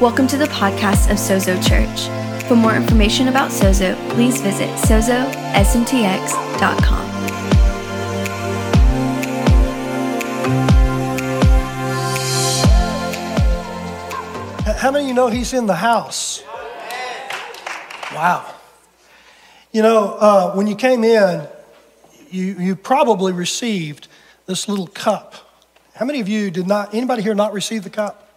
Welcome to the podcast of Sozo Church. For more information about Sozo, please visit sozosmtx.com. How many of you know he's in the house? Wow. You know, uh, when you came in, you, you probably received this little cup. How many of you did not, anybody here not receive the cup?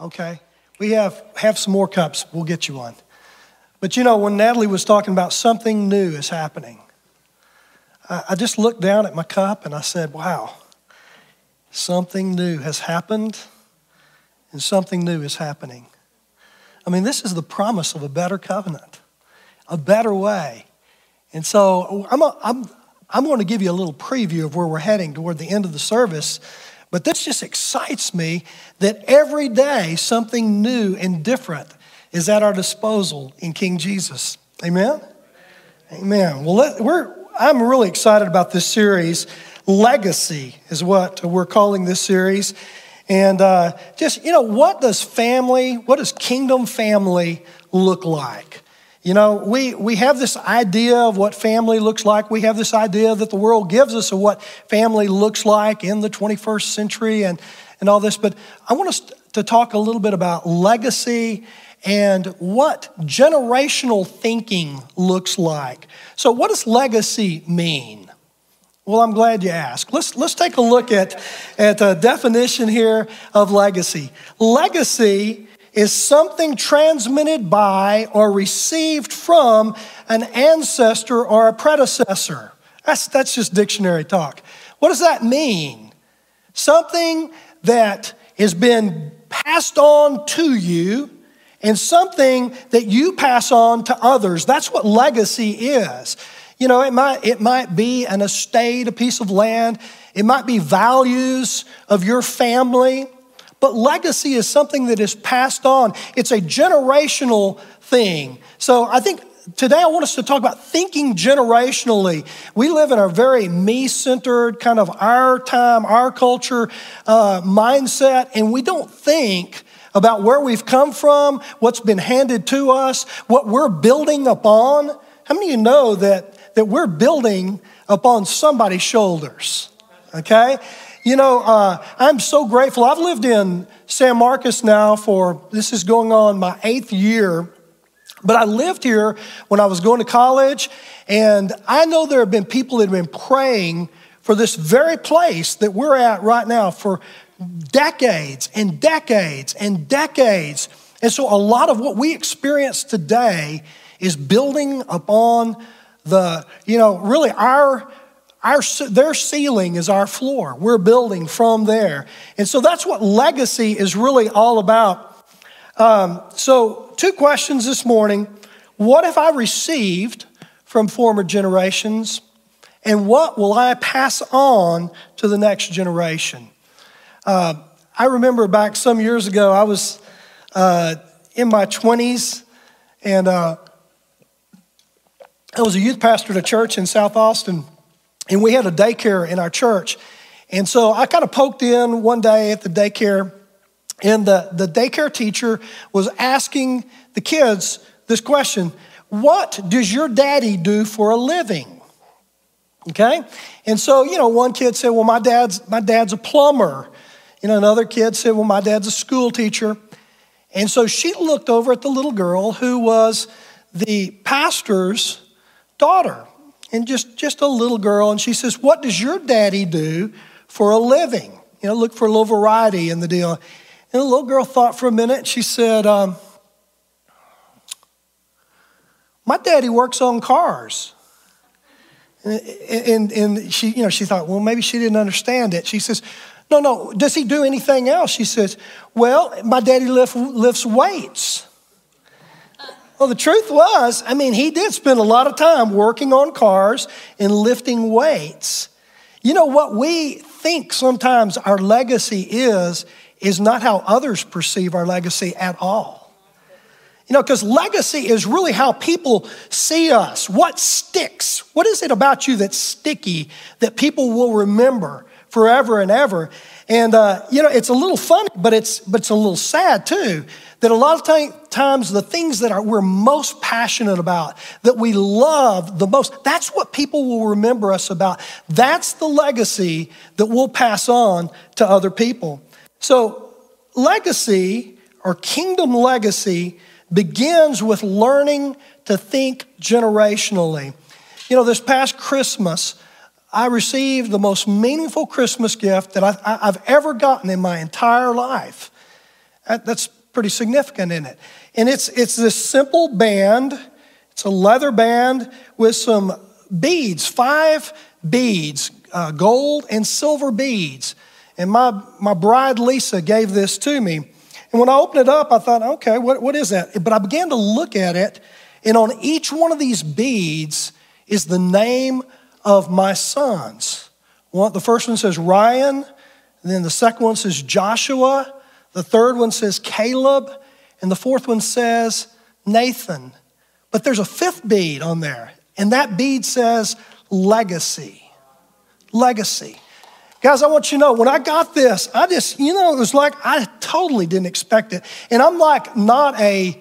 Okay. We have, have some more cups. We'll get you one. But you know, when Natalie was talking about something new is happening, I, I just looked down at my cup and I said, wow, something new has happened and something new is happening. I mean, this is the promise of a better covenant, a better way. And so I'm, a, I'm, I'm going to give you a little preview of where we're heading toward the end of the service. But this just excites me that every day something new and different is at our disposal in King Jesus. Amen? Amen. Well, let, we're, I'm really excited about this series. Legacy is what we're calling this series. And uh, just, you know, what does family, what does kingdom family look like? You know, we, we have this idea of what family looks like. We have this idea that the world gives us of what family looks like in the 21st century and, and all this. But I want us to talk a little bit about legacy and what generational thinking looks like. So, what does legacy mean? Well, I'm glad you asked. Let's, let's take a look at, at a definition here of legacy. Legacy is something transmitted by or received from an ancestor or a predecessor. That's, that's just dictionary talk. What does that mean? Something that has been passed on to you and something that you pass on to others. That's what legacy is. You know, it might, it might be an estate, a piece of land. It might be values of your family. But legacy is something that is passed on. It's a generational thing. So I think today I want us to talk about thinking generationally. We live in a very me centered, kind of our time, our culture uh, mindset, and we don't think about where we've come from, what's been handed to us, what we're building upon. How many of you know that, that we're building upon somebody's shoulders? Okay? You know, uh, I'm so grateful. I've lived in San Marcos now for, this is going on my eighth year. But I lived here when I was going to college, and I know there have been people that have been praying for this very place that we're at right now for decades and decades and decades. And so a lot of what we experience today is building upon the, you know, really our our, their ceiling is our floor. We're building from there. And so that's what legacy is really all about. Um, so, two questions this morning. What have I received from former generations? And what will I pass on to the next generation? Uh, I remember back some years ago, I was uh, in my 20s, and uh, I was a youth pastor at a church in South Austin, and we had a daycare in our church. And so I kind of poked in one day at the daycare, and the, the daycare teacher was asking the kids this question What does your daddy do for a living? Okay? And so, you know, one kid said, Well, my dad's, my dad's a plumber. You know, another kid said, Well, my dad's a school teacher. And so she looked over at the little girl who was the pastor's daughter and just, just a little girl. And she says, What does your daddy do for a living? You know, look for a little variety in the deal. And the little girl thought for a minute. She said, um, My daddy works on cars. And, and, and she, you know, she thought, well, maybe she didn't understand it. She says, no, no, does he do anything else? She says, Well, my daddy lift, lifts weights. Well, the truth was, I mean, he did spend a lot of time working on cars and lifting weights. You know, what we think sometimes our legacy is, is not how others perceive our legacy at all. You know, because legacy is really how people see us. What sticks? What is it about you that's sticky that people will remember? forever and ever. And, uh, you know, it's a little funny, but it's, but it's a little sad too. That a lot of times the things that are, we're most passionate about, that we love the most, that's what people will remember us about. That's the legacy that we'll pass on to other people. So, legacy or kingdom legacy begins with learning to think generationally. You know, this past Christmas, I received the most meaningful Christmas gift that I've, I've ever gotten in my entire life. That's pretty significant in it. And it's, it's this simple band, it's a leather band with some beads, five beads, uh, gold and silver beads. And my, my bride Lisa gave this to me. And when I opened it up, I thought, okay, what, what is that? But I began to look at it, and on each one of these beads is the name of my sons. One, the first one says Ryan, then the second one says Joshua, the third one says Caleb, and the fourth one says Nathan. But there's a fifth bead on there, and that bead says legacy. Legacy. Guys, I want you to know when I got this, I just, you know, it was like I totally didn't expect it. And I'm like not a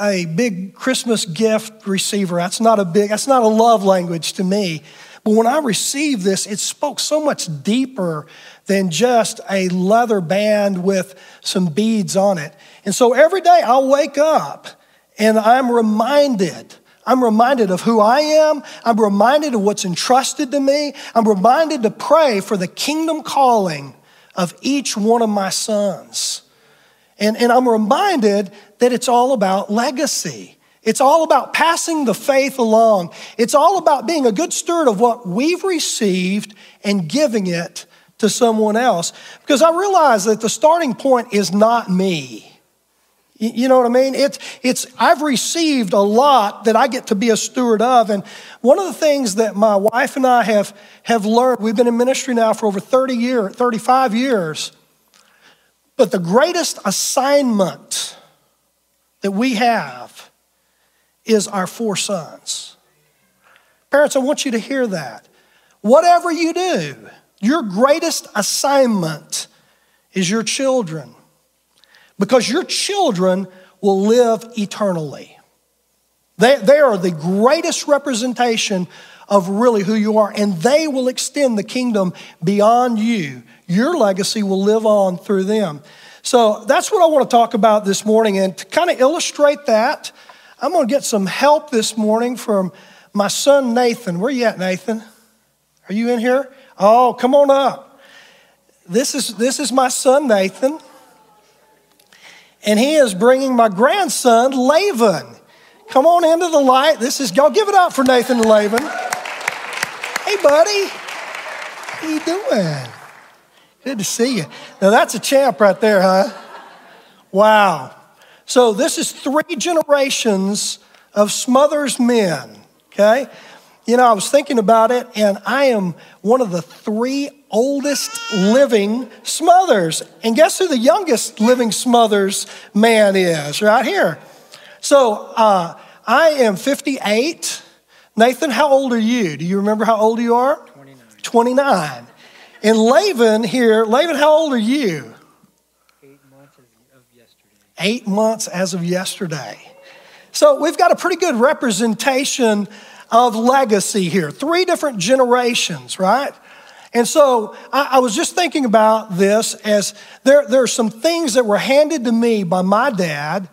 a big Christmas gift receiver. That's not a big, that's not a love language to me. But when I received this, it spoke so much deeper than just a leather band with some beads on it. And so every day I'll wake up and I'm reminded. I'm reminded of who I am. I'm reminded of what's entrusted to me. I'm reminded to pray for the kingdom calling of each one of my sons. And, and I'm reminded that it's all about legacy. It's all about passing the faith along. It's all about being a good steward of what we've received and giving it to someone else. Because I realize that the starting point is not me. You know what I mean? It's, it's, I've received a lot that I get to be a steward of. And one of the things that my wife and I have, have learned, we've been in ministry now for over 30 years, 35 years. But the greatest assignment that we have is our four sons. Parents, I want you to hear that. Whatever you do, your greatest assignment is your children because your children will live eternally. They, they are the greatest representation of really who you are, and they will extend the kingdom beyond you. Your legacy will live on through them. So that's what I want to talk about this morning. And to kind of illustrate that, I'm going to get some help this morning from my son Nathan. Where you at, Nathan? Are you in here? Oh, come on up. This is, this is my son Nathan. And he is bringing my grandson Laven. Come on into the light. This is, y'all give it up for Nathan and Laven. Hey, buddy. How you doing? Good to see you. Now, that's a champ right there, huh? Wow. So this is three generations of Smothers men, okay? You know, I was thinking about it, and I am one of the three oldest living Smothers. And guess who the youngest living Smothers man is? Right here. So uh, I am 58. Nathan, how old are you? Do you remember how old you are? 29. 29. And Laven here, Laven, how old are you? Eight months as of yesterday. So we've got a pretty good representation of legacy here. Three different generations, right? And so I, I, was just thinking about this as there, there are some things that were handed to me by my dad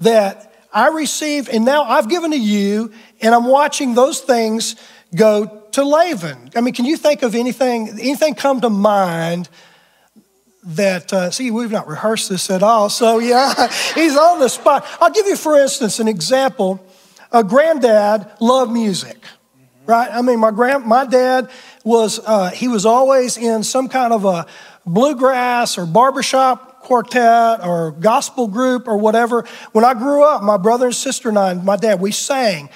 that I received, and now I've given to you, and I'm watching those things go to Laven. I mean, can you think of anything, anything come to mind that, uh, see, we've not rehearsed this at all. So, yeah, he's on the spot. I'll give you, for instance, an example. A granddad loved music, right? I mean, my, grand, my dad was, uh, he was always in some kind of a bluegrass or barbershop quartet or gospel group or whatever. When I grew up, my brother and sister and I, and my dad, we sang.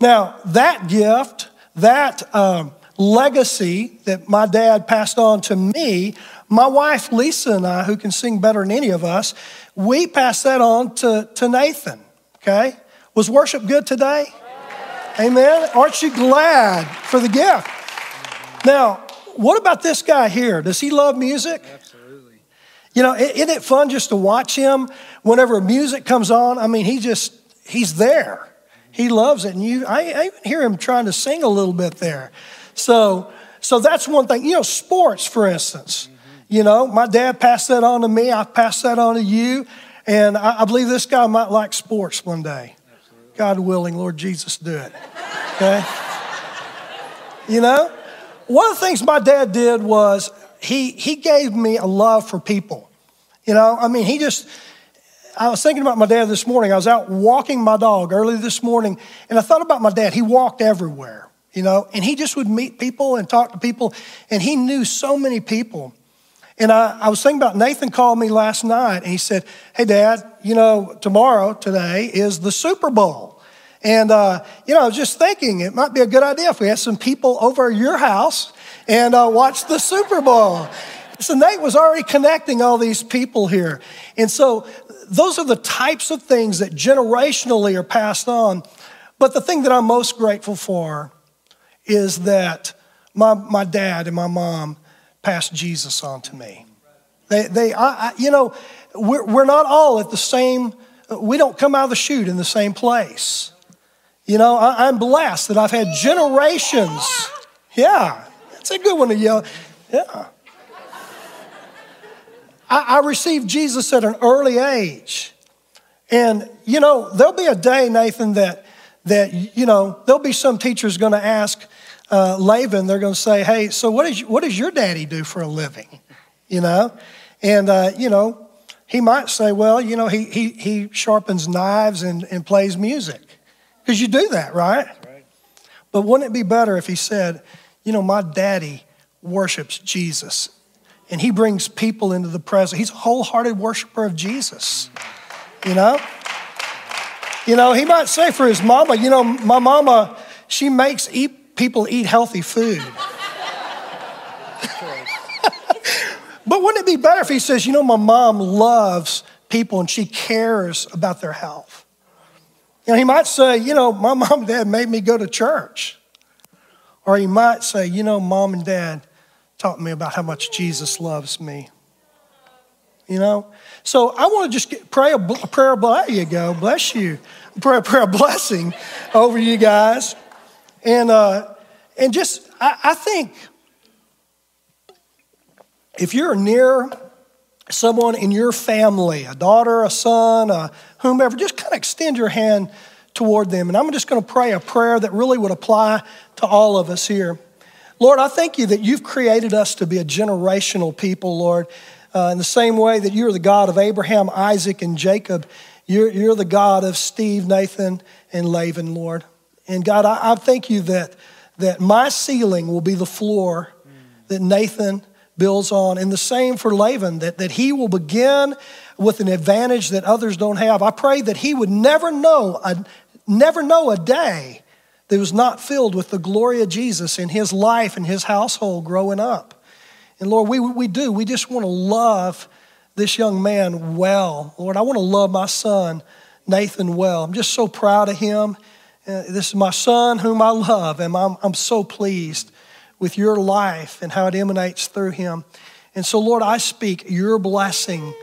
Now, that gift, that um, legacy that my dad passed on to me my wife, Lisa, and I, who can sing better than any of us, we pass that on to, to Nathan, okay? Was worship good today? Amen. Aren't you glad for the gift? Now, what about this guy here? Does he love music? Absolutely. You know, isn't it fun just to watch him whenever music comes on? I mean, he just, he's there. He loves it. And you, I, I even hear him trying to sing a little bit there. So, so that's one thing. You know, sports, for instance. You know, my dad passed that on to me. I passed that on to you. And I, I believe this guy might like sports one day. Absolutely. God willing, Lord Jesus, do it. Okay? you know? One of the things my dad did was he, he gave me a love for people. You know, I mean, he just, I was thinking about my dad this morning. I was out walking my dog early this morning, and I thought about my dad. He walked everywhere, you know, and he just would meet people and talk to people, and he knew so many people. And I, I was thinking about Nathan called me last night, and he said, Hey, Dad, you know, tomorrow, today is the Super Bowl. And, uh, you know, I was just thinking it might be a good idea if we had some people over your house and uh, watch the Super Bowl. So Nate was already connecting all these people here. And so those are the types of things that generationally are passed on. But the thing that I'm most grateful for is that my, my dad and my mom passed Jesus on to me. They, they I, I, you know, we're, we're not all at the same, we don't come out of the chute in the same place. You know, I, I'm blessed that I've had generations. Yeah, it's a good one to yell. Yeah. I, I received Jesus at an early age. And, you know, there'll be a day, Nathan, that, that you know, there'll be some teachers going to ask uh, Laban, they're going to say, hey, so what, is, what does your daddy do for a living? You know? And, uh, you know, he might say, well, you know, he, he, he sharpens knives and, and plays music. Because you do that, right? right? But wouldn't it be better if he said, you know, my daddy worships Jesus and he brings people into the presence. He's a wholehearted worshiper of Jesus, you know? You know, he might say for his mama, you know, my mama, she makes eat, people eat healthy food. but wouldn't it be better if he says, you know, my mom loves people and she cares about their health? You know, he might say, you know, my mom and dad made me go to church. Or he might say, you know, mom and dad, taught me about how much Jesus loves me. You know? So I want to just get, pray a, a prayer. There you go. Bless you. Pray a prayer blessing over you guys. And, uh, and just, I, I think if you're near someone in your family, a daughter, a son, a whomever, just kind of extend your hand toward them. And I'm just going to pray a prayer that really would apply to all of us here. Lord, I thank you that you've created us to be a generational people, Lord. Uh, in the same way that you're the God of Abraham, Isaac, and Jacob, you're, you're the God of Steve, Nathan, and Laban, Lord. And God, I, I thank you that, that my ceiling will be the floor that Nathan builds on. And the same for Laban, that, that he will begin with an advantage that others don't have. I pray that he would never know, a, never know a day that was not filled with the glory of Jesus in his life and his household growing up. And Lord, we, we do. We just want to love this young man well. Lord, I want to love my son, Nathan, well. I'm just so proud of him. Uh, this is my son whom I love, and I'm, I'm so pleased with your life and how it emanates through him. And so, Lord, I speak your blessing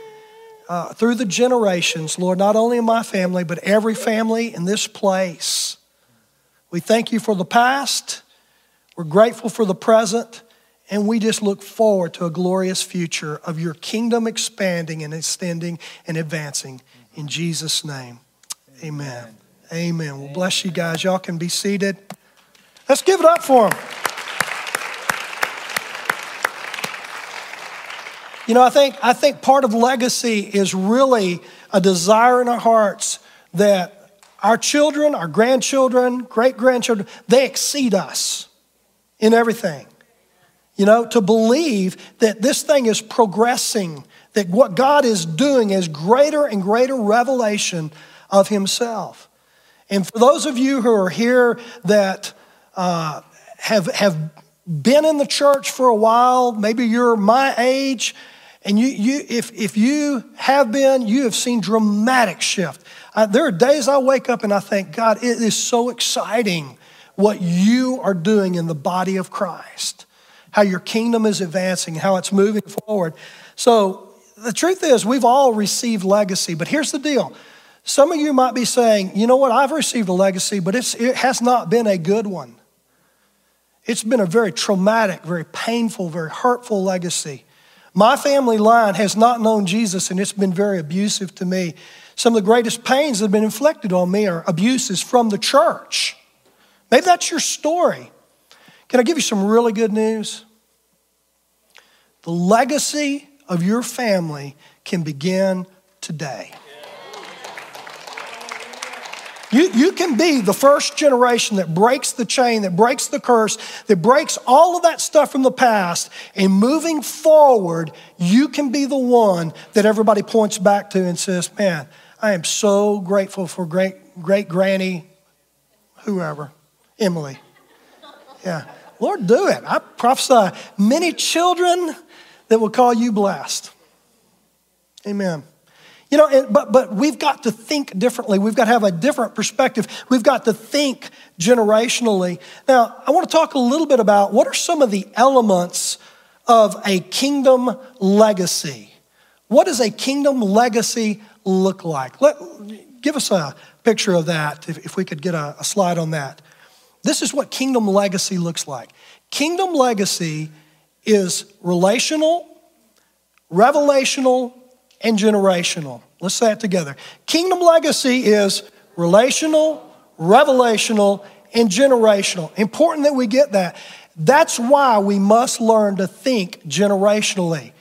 uh, through the generations, Lord, not only in my family, but every family in this place. We thank you for the past, we're grateful for the present, and we just look forward to a glorious future of your kingdom expanding and extending and advancing. In Jesus' name, amen. Amen. Well, bless you guys. Y'all can be seated. Let's give it up for them. You know, I think, I think part of legacy is really a desire in our hearts that our children, our grandchildren, great grandchildren, they exceed us in everything. You know, to believe that this thing is progressing, that what God is doing is greater and greater revelation of Himself. And for those of you who are here that uh, have, have been in the church for a while, maybe you're my age, and you, you, if, if you have been, you have seen dramatic shift. I, there are days I wake up and I think, God, it is so exciting what you are doing in the body of Christ, how your kingdom is advancing, how it's moving forward. So the truth is, we've all received legacy, but here's the deal. Some of you might be saying, you know what, I've received a legacy, but it has not been a good one. It's been a very traumatic, very painful, very hurtful legacy. My family line has not known Jesus, and it's been very abusive to me. Some of the greatest pains that have been inflicted on me are abuses from the church. Maybe that's your story. Can I give you some really good news? The legacy of your family can begin today. You, you can be the first generation that breaks the chain, that breaks the curse, that breaks all of that stuff from the past. And moving forward, you can be the one that everybody points back to and says, Man, I am so grateful for great great granny, whoever, Emily. Yeah. Lord, do it. I prophesy many children that will call you blessed. Amen. You know, but, but we've got to think differently. We've got to have a different perspective. We've got to think generationally. Now, I want to talk a little bit about what are some of the elements of a kingdom legacy. What does a kingdom legacy look like? Let, give us a picture of that, if, if we could get a, a slide on that. This is what kingdom legacy looks like. Kingdom legacy is relational, revelational, and generational. Let's say it together. Kingdom legacy is relational, revelational, and generational. Important that we get that. That's why we must learn to think generationally.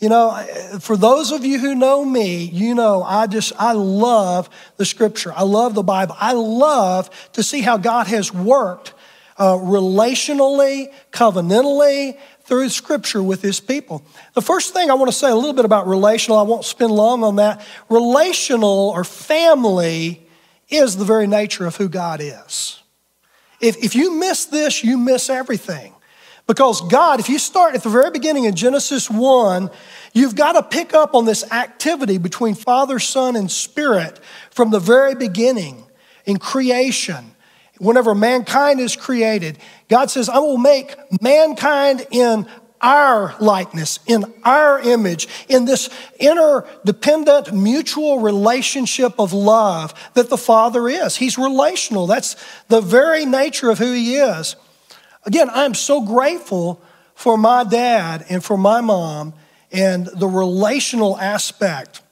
You know, for those of you who know me, you know I just, I love the scripture. I love the Bible. I love to see how God has worked uh, relationally, covenantally, through Scripture with His people. The first thing I want to say a little bit about relational, I won't spend long on that. Relational or family is the very nature of who God is. If, if you miss this, you miss everything. Because God, if you start at the very beginning in Genesis 1, you've got to pick up on this activity between Father, Son, and Spirit from the very beginning in creation whenever mankind is created, God says, I will make mankind in our likeness, in our image, in this interdependent mutual relationship of love that the Father is. He's relational. That's the very nature of who He is. Again, I'm so grateful for my dad and for my mom and the relational aspect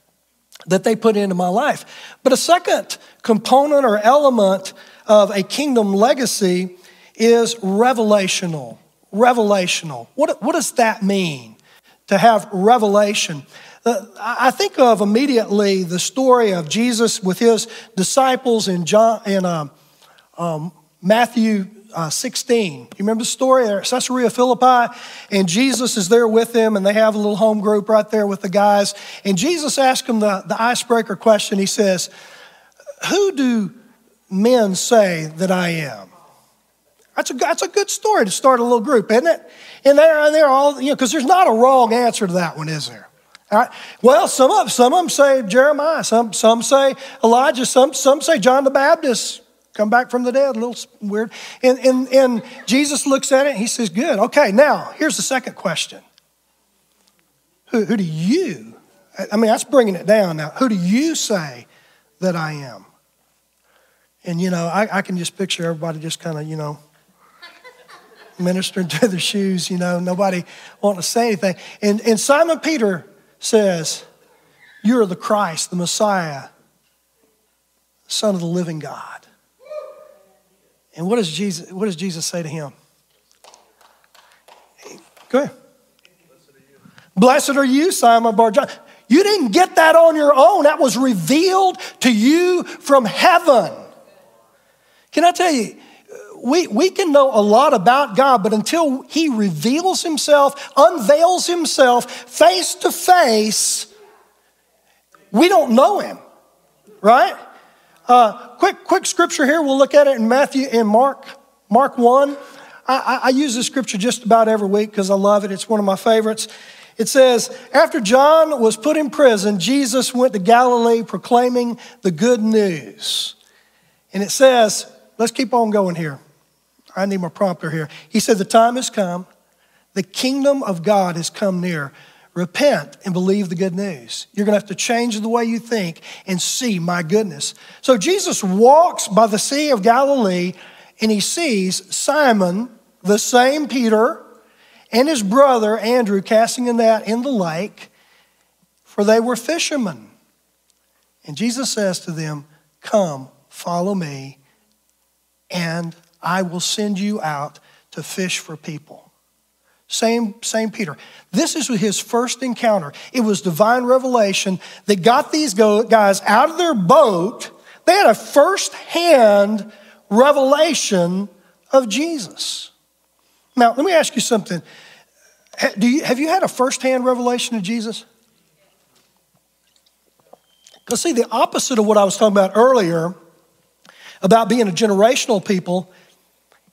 that they put into my life. But a second component or element of a kingdom legacy is revelational. Revelational. What, what does that mean to have revelation? Uh, I think of immediately the story of Jesus with his disciples in, John, in um, um, Matthew uh, 16. You remember the story? They're at Caesarea Philippi, and Jesus is there with them, and they have a little home group right there with the guys. And Jesus asks them the, the icebreaker question. He says, Who do men say that I am. That's a, that's a good story to start a little group, isn't it? And they're, they're all, you know, because there's not a wrong answer to that one, is there? All right. Well, some of, some of them say Jeremiah, some, some say Elijah, some, some say John the Baptist, come back from the dead, a little weird. And, and, and Jesus looks at it and he says, Good. Okay, now here's the second question Who, who do you, I mean, that's bringing it down now. Who do you say that I am? And, you know, I, I can just picture everybody just kind of, you know, ministering to their shoes, you know, nobody wanting to say anything. And, and Simon Peter says, You're the Christ, the Messiah, Son of the living God. And what does Jesus, what does Jesus say to him? Go ahead. Blessed are you, Simon Barjona. You didn't get that on your own. That was revealed to you from heaven. Can I tell you, we, we can know a lot about God, but until He reveals Himself, unveils Himself face to face, we don't know Him, right? Uh, quick, quick scripture here. We'll look at it in Matthew and Mark, Mark 1. I, I use this scripture just about every week because I love it. It's one of my favorites. It says, After John was put in prison, Jesus went to Galilee proclaiming the good news. And it says, Let's keep on going here. I need my prompter here. He said, The time has come. The kingdom of God has come near. repent and believe the good news. You're going to have to change the way you think and see my goodness. So Jesus walks by the Sea of Galilee and he sees Simon, the same Peter, and his brother Andrew casting a net in the lake, for they were fishermen. And Jesus says to them, Come, follow me, and I will send you out to fish for people. Same, same Peter. This is his first encounter. It was divine revelation that got these guys out of their boat. They had a first hand revelation of Jesus. Now, let me ask you something. Do you, have you had a first hand revelation of Jesus? Because, see, the opposite of what I was talking about earlier about being a generational people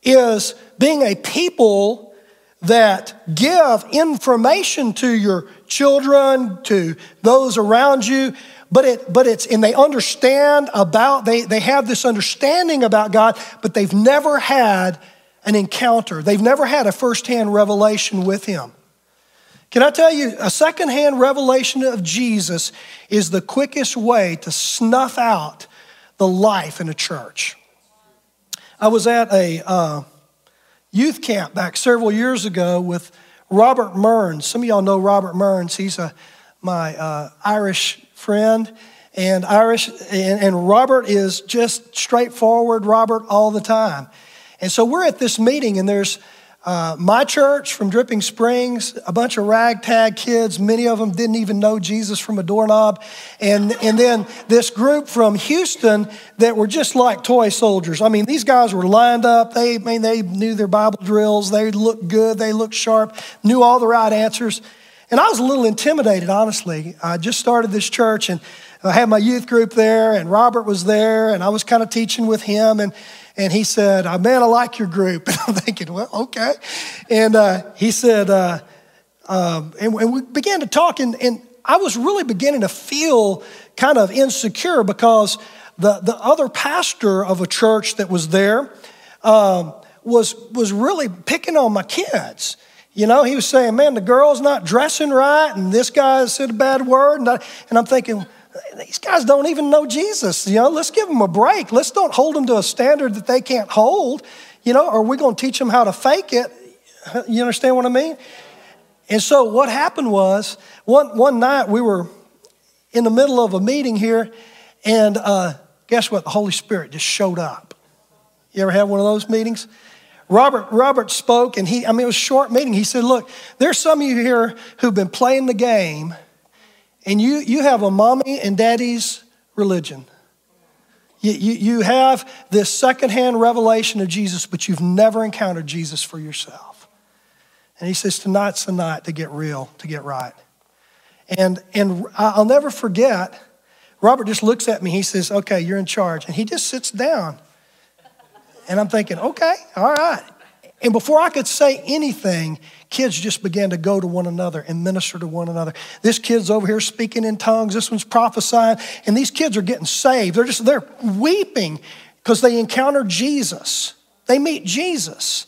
is being a people that give information to your children, to those around you, but it but it's and they understand about they they have this understanding about God, but they've never had an encounter. They've never had a firsthand revelation with him. Can I tell you, a secondhand revelation of Jesus is the quickest way to snuff out the life in a church. I was at a uh, youth camp back several years ago with Robert Mearns. Some of y'all know Robert Mearns. He's a, my uh, Irish friend. And Irish and, and Robert is just straightforward Robert all the time. And so we're at this meeting, and there's uh, my church from Dripping Springs, a bunch of ragtag kids, many of them didn't even know Jesus from a doorknob. And, and then this group from Houston that were just like toy soldiers. I mean, these guys were lined up. They, I mean, they knew their Bible drills. They looked good. They looked sharp, knew all the right answers. And I was a little intimidated, honestly. I just started this church and I had my youth group there, and Robert was there, and I was kind of teaching with him. And and he said, uh, Man, I like your group. And I'm thinking, Well, okay. And uh, he said, uh, um, and, and, we began to talk, and, and I was really beginning to feel kind of insecure because the, the other pastor of a church that was there um, was, was really picking on my kids. You know, he was saying, Man, the girl's not dressing right, and this guy said a bad word. And, I, and I'm thinking, these guys don't even know Jesus. You know, let's give them a break. Let's don't hold them to a standard that they can't hold. You know, are we going to teach them how to fake it? You understand what I mean? And so what happened was one, one night we were in the middle of a meeting here, and uh, guess what? The Holy Spirit just showed up. You ever had one of those meetings? Robert, Robert spoke, and he, I mean, it was a short meeting. He said, Look, there's some of you here who've been playing the game and you, you have a mommy and daddy's religion. You, you, you have this secondhand revelation of Jesus, but you've never encountered Jesus for yourself. And he says, Tonight's the night to get real, to get right. And, and I'll never forget, Robert just looks at me. He says, Okay, you're in charge. And he just sits down. And I'm thinking, Okay, all right. And before I could say anything, kids just began to go to one another and minister to one another. This kid's over here speaking in tongues, this one's prophesying, and these kids are getting saved. They're just they're weeping because they encounter Jesus. They meet Jesus.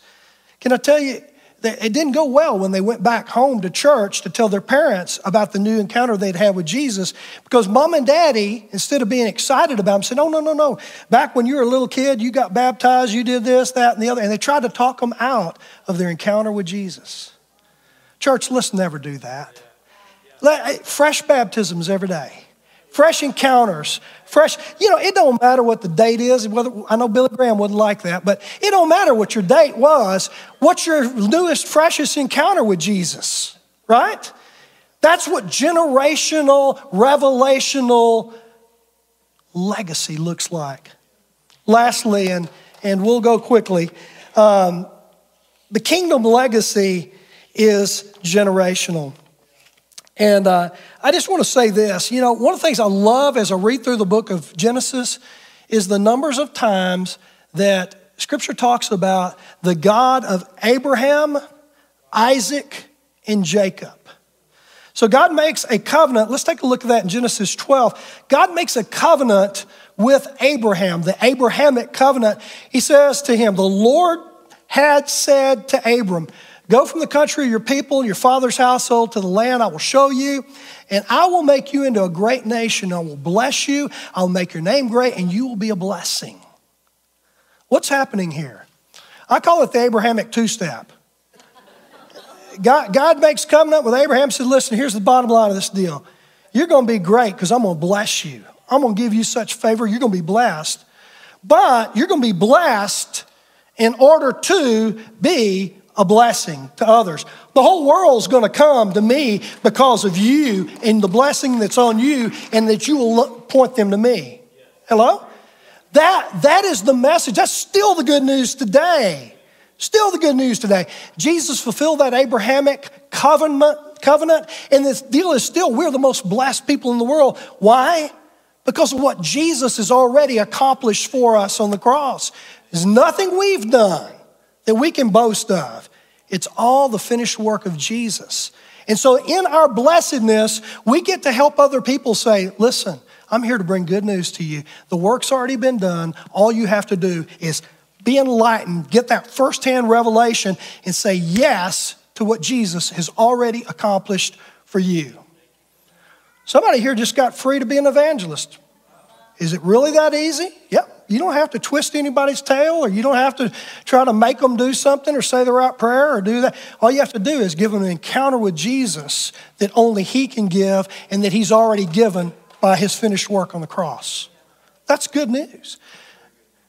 Can I tell you, it didn't go well when they went back home to church to tell their parents about the new encounter they'd had with Jesus because mom and daddy, instead of being excited about him, said, Oh, no, no, no. Back when you were a little kid, you got baptized, you did this, that, and the other. And they tried to talk them out of their encounter with Jesus. Church, let's never do that. Let, eh, fresh baptisms every day fresh encounters, fresh, you know, it don't matter what the date is. Whether, I know Billy Graham wouldn't like that, but it don't matter what your date was. What's your newest, freshest encounter with Jesus, right? That's what generational, revelational legacy looks like. Lastly, and, and we'll go quickly, um, the kingdom legacy is generational. And uh, I just want to say this you know, one of the things I love as I read through the book of Genesis is the numbers of times that scripture talks about the God of Abraham, Isaac, and Jacob. So God makes a covenant. Let's take a look at that in Genesis 12. God makes a covenant with Abraham, the Abrahamic covenant. He says to him, The Lord had said to Abram, Go from the country of your people, your father's household, to the land I will show you, and I will make you into a great nation. I will bless you, I'll make your name great, and you will be a blessing. What's happening here? I call it the Abrahamic two step. God, God makes covenant with Abraham, says, Listen, here's the bottom line of this deal. You're going to be great because I'm going to bless you. I'm going to give you such favor. You're going to be blessed. But you're going to be blessed in order to be a blessing to others. The whole world's going to come to me because of you and the blessing that's on you, and that you will point them to me. Hello? That, that is the message. That's still the good news today. Still the good news today. Jesus fulfilled that Abrahamic covenant, covenant, and this deal is still, we're the most blessed people in the world. Why? Because of what Jesus has already accomplished for us on the cross. There's nothing we've done that we can boast of. It's all the finished work of Jesus. And so, in our blessedness, we get to help other people say, Listen, I'm here to bring good news to you. The work's already been done. All you have to do is be enlightened, get that firsthand revelation, and say yes to what Jesus has already accomplished for you. Somebody here just got free to be an evangelist. Is it really that easy? Yep. You don't have to twist anybody's tail or you don't have to try to make them do something or say the right prayer or do that. All you have to do is give them an encounter with Jesus that only He can give and that He's already given by His finished work on the cross. That's good news.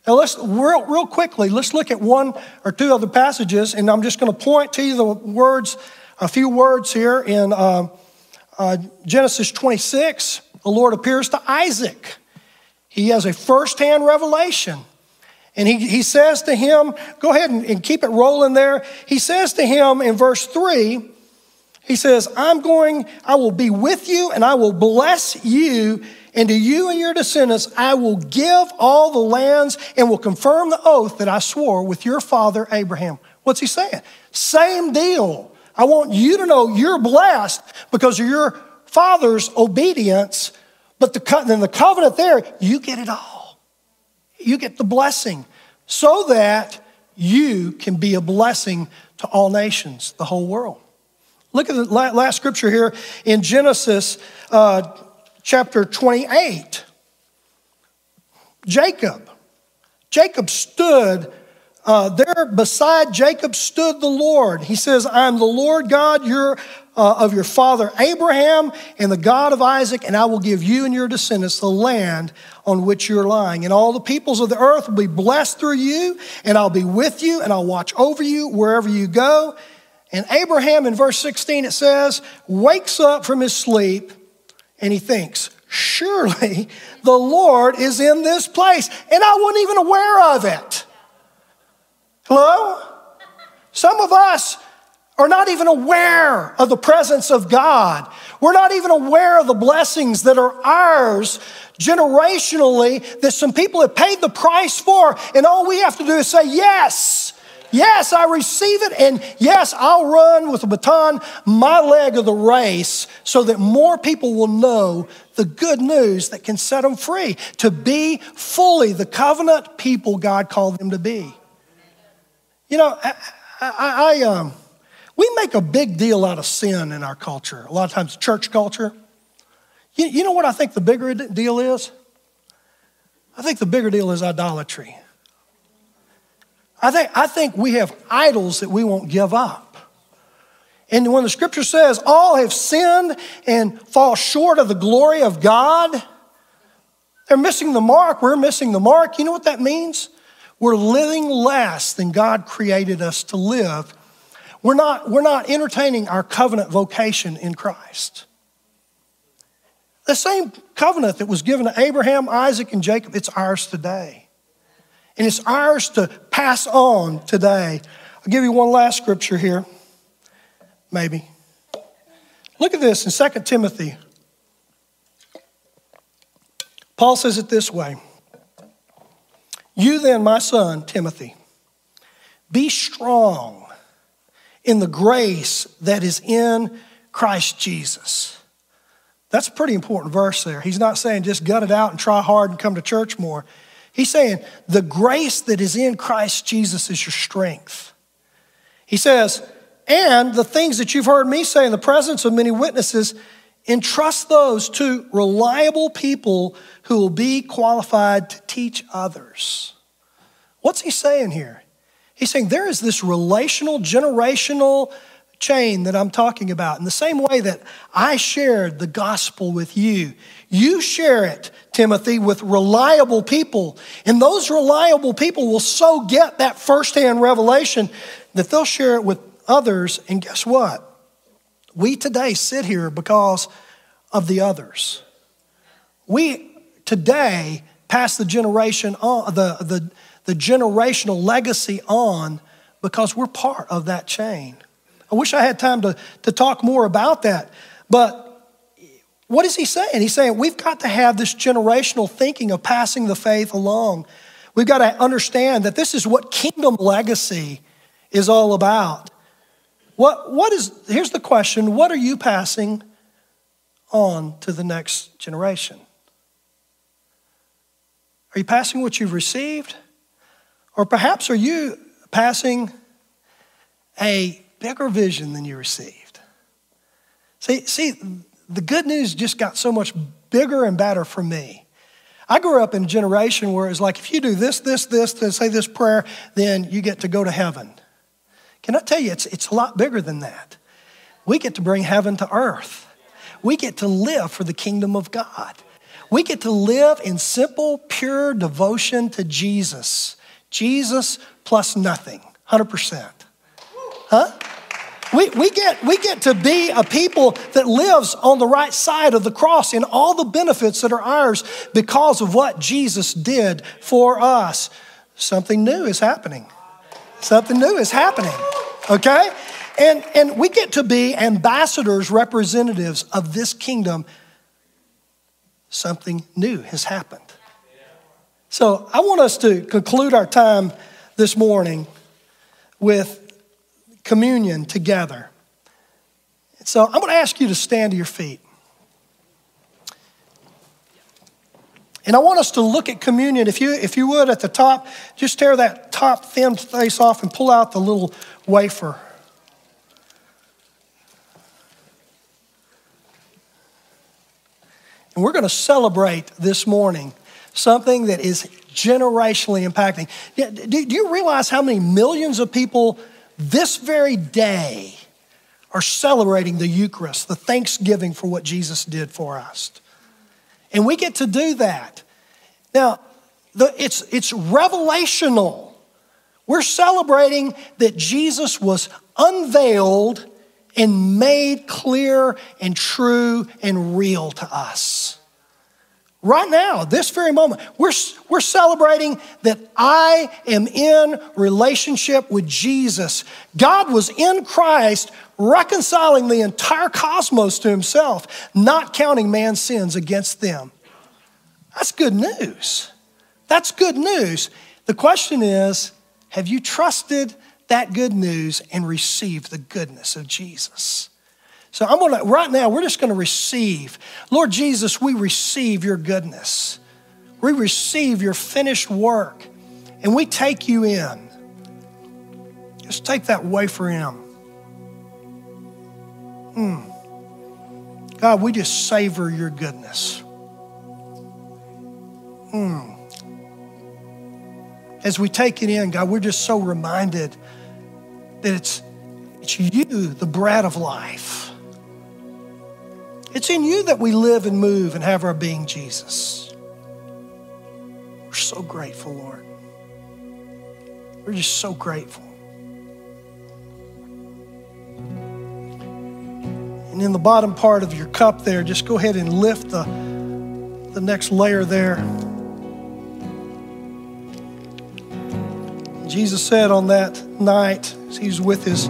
Now, let's real, real quickly, let's look at one or two other passages, and I'm just going to point to you the words, a few words here in uh, uh, Genesis 26. The Lord appears to Isaac. He has a firsthand revelation. And he, he says to him, go ahead and, and keep it rolling there. He says to him in verse 3, he says, I'm going, I will be with you and I will bless you and to you and your descendants, I will give all the lands and will confirm the oath that I swore with your father Abraham. What's he saying? Same deal. I want you to know you're blessed because of your father's obedience, but the, then the covenant there, you get it all. You get the blessing so that you can be a blessing to all nations, the whole world. Look at the last scripture here in Genesis. Uh, chapter 28. Jacob. Jacob stood uh, there beside Jacob stood the Lord. He says, I'm the Lord God your, uh, of your father Abraham and the God of Isaac, and I will give you and your descendants the land on which you're lying. And all the peoples of the earth will be blessed through you, and I'll be with you, and I'll watch over you wherever you go. And Abraham, in verse 16, it says, wakes up from his sleep and he thinks, surely the Lord is in this place. And I wasn't even aware of it. Hello? Some of us are not even aware of the presence of God. We're not even aware of the blessings that are ours generationally that some people have paid the price for. And all we have to do is say, Yes. Yes, I receive it. And yes, I'll run with a baton my leg of the race so that more people will know the good news that can set them free to be fully the covenant people God called them to be. You know, I, I, I um, we make a big deal out of sin in our culture, a lot of times church culture. You, you know what I think the bigger deal is? I think the bigger deal is idolatry. I think, I think we have idols that we won't give up. And when the scripture says all have sinned and fall short of the glory of God, they're missing the mark. We're missing the mark. You know what that means? We're living less than God created us to live. We're not, we're not entertaining our covenant vocation in Christ. The same covenant that was given to Abraham, Isaac, and Jacob, it's ours today and it's ours to pass on today. I'll give you one last scripture here, maybe. Look at this in 2 Timothy. Paul says it this way You then, my son, Timothy, be strong in the grace that is in Christ Jesus. That's a pretty important verse there. He's not saying just gut it out and try hard and come to church more. He's saying, the grace that is in Christ Jesus is your strength. He says, And the things that you've heard me say in the presence of many witnesses, entrust those to reliable people who will be qualified to teach others. What's he saying here? He's saying there is this relational, generational chain that I'm talking about. In the same way that I shared the gospel with you, you share it, Timothy, with reliable people. And those reliable people will so get that firsthand revelation that they'll share it with others. And guess what? We today sit here because of the others. We today pass the generation on, the, the, the generational legacy on because we're part of that chain. I wish I had time to, to talk more about that. But what is he saying? He's saying we've got to have this generational thinking of passing the faith along. We've got to understand that this is what kingdom legacy is all about. What, what is, here's the question what are you passing on to the next generation? Are you passing what you've received? Or perhaps are you passing a bigger vision than you received? See, see, the good news just got so much bigger and better for me. I grew up in a generation where it's like if you do this, this, this, to say this prayer, then you get to go to heaven. Can I tell you, it's, it's a lot bigger than that. We get to bring heaven to earth. We get to live for the kingdom of God. We get to live in simple, pure devotion to Jesus. Jesus plus nothing, 100%. Huh? We, we, get, we get to be a people that lives on the right side of the cross in all the benefits that are ours because of what Jesus did for us. Something new is happening. Something new is happening. Okay? And, and we get to be ambassadors, representatives of this kingdom. Something new has happened. So I want us to conclude our time this morning with communion together. So I'm going to ask you to stand to your feet. And I want us to look at communion. If you, if you would, at the top, just tear that top thin face off and pull out the little wafer. And we're going to celebrate this morning something that is generationally impacting. Do you realize how many millions of people this very day are celebrating the Eucharist, the thanksgiving for what Jesus did for us. And we get to do that. Now, the, it's, it's revelational. We're celebrating that Jesus was unveiled and made clear and true and real to us. Right now, this very moment, we're, we're celebrating that I am in relationship with Jesus. God was in Christ reconciling the entire cosmos to himself, not counting man's sins against them. That's good news. That's good news. The question is have you trusted that good news and received the goodness of Jesus? So I'm gonna, right now, we're just gonna receive. Lord Jesus, we receive your goodness. We receive your finished work, and we take you in. Just take that wafer in. Mm. God, we just savor your goodness. Mm. As we take it in, God, we're just so reminded that it's, it's you, the bread of life. It's in you that we live and move and have our being, Jesus. We're so grateful, Lord. We're just so grateful. And in the bottom part of your cup there, just go ahead and lift the, the next layer there. Jesus said on that night, as he was with his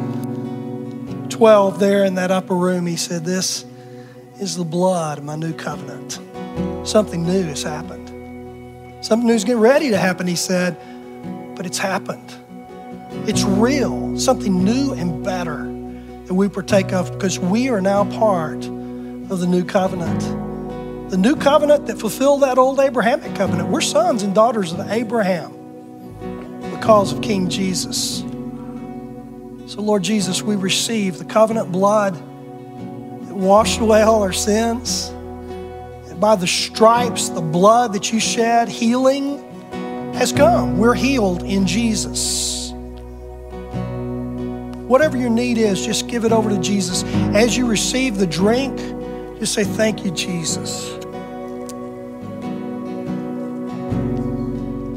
12 there in that upper room, he said, This is the blood of my new covenant. Something new has happened. Something new is getting ready to happen, he said, but it's happened. It's real, something new and better that we partake of because we are now part of the new covenant. The new covenant that fulfilled that old Abrahamic covenant. We're sons and daughters of Abraham because of King Jesus. So, Lord Jesus, we receive the covenant blood washed away all our sins. And by the stripes, the blood that you shed, healing has come. We're healed in Jesus. Whatever your need is, just give it over to Jesus. As you receive the drink, just say, Thank you, Jesus.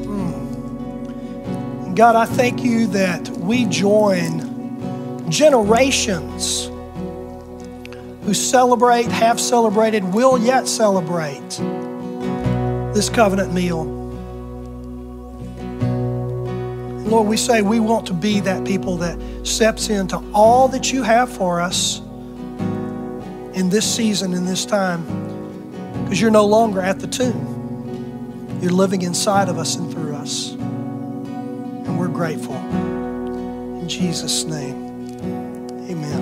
Mm. God, I thank you that we join generations who celebrate, have celebrated, will yet celebrate this covenant meal. Lord, we say we want to be that people that steps into all that you have for us in this season, in this time, because you're no longer at the tomb. You're living inside of us and through us. And we're grateful. In Jesus' name, amen.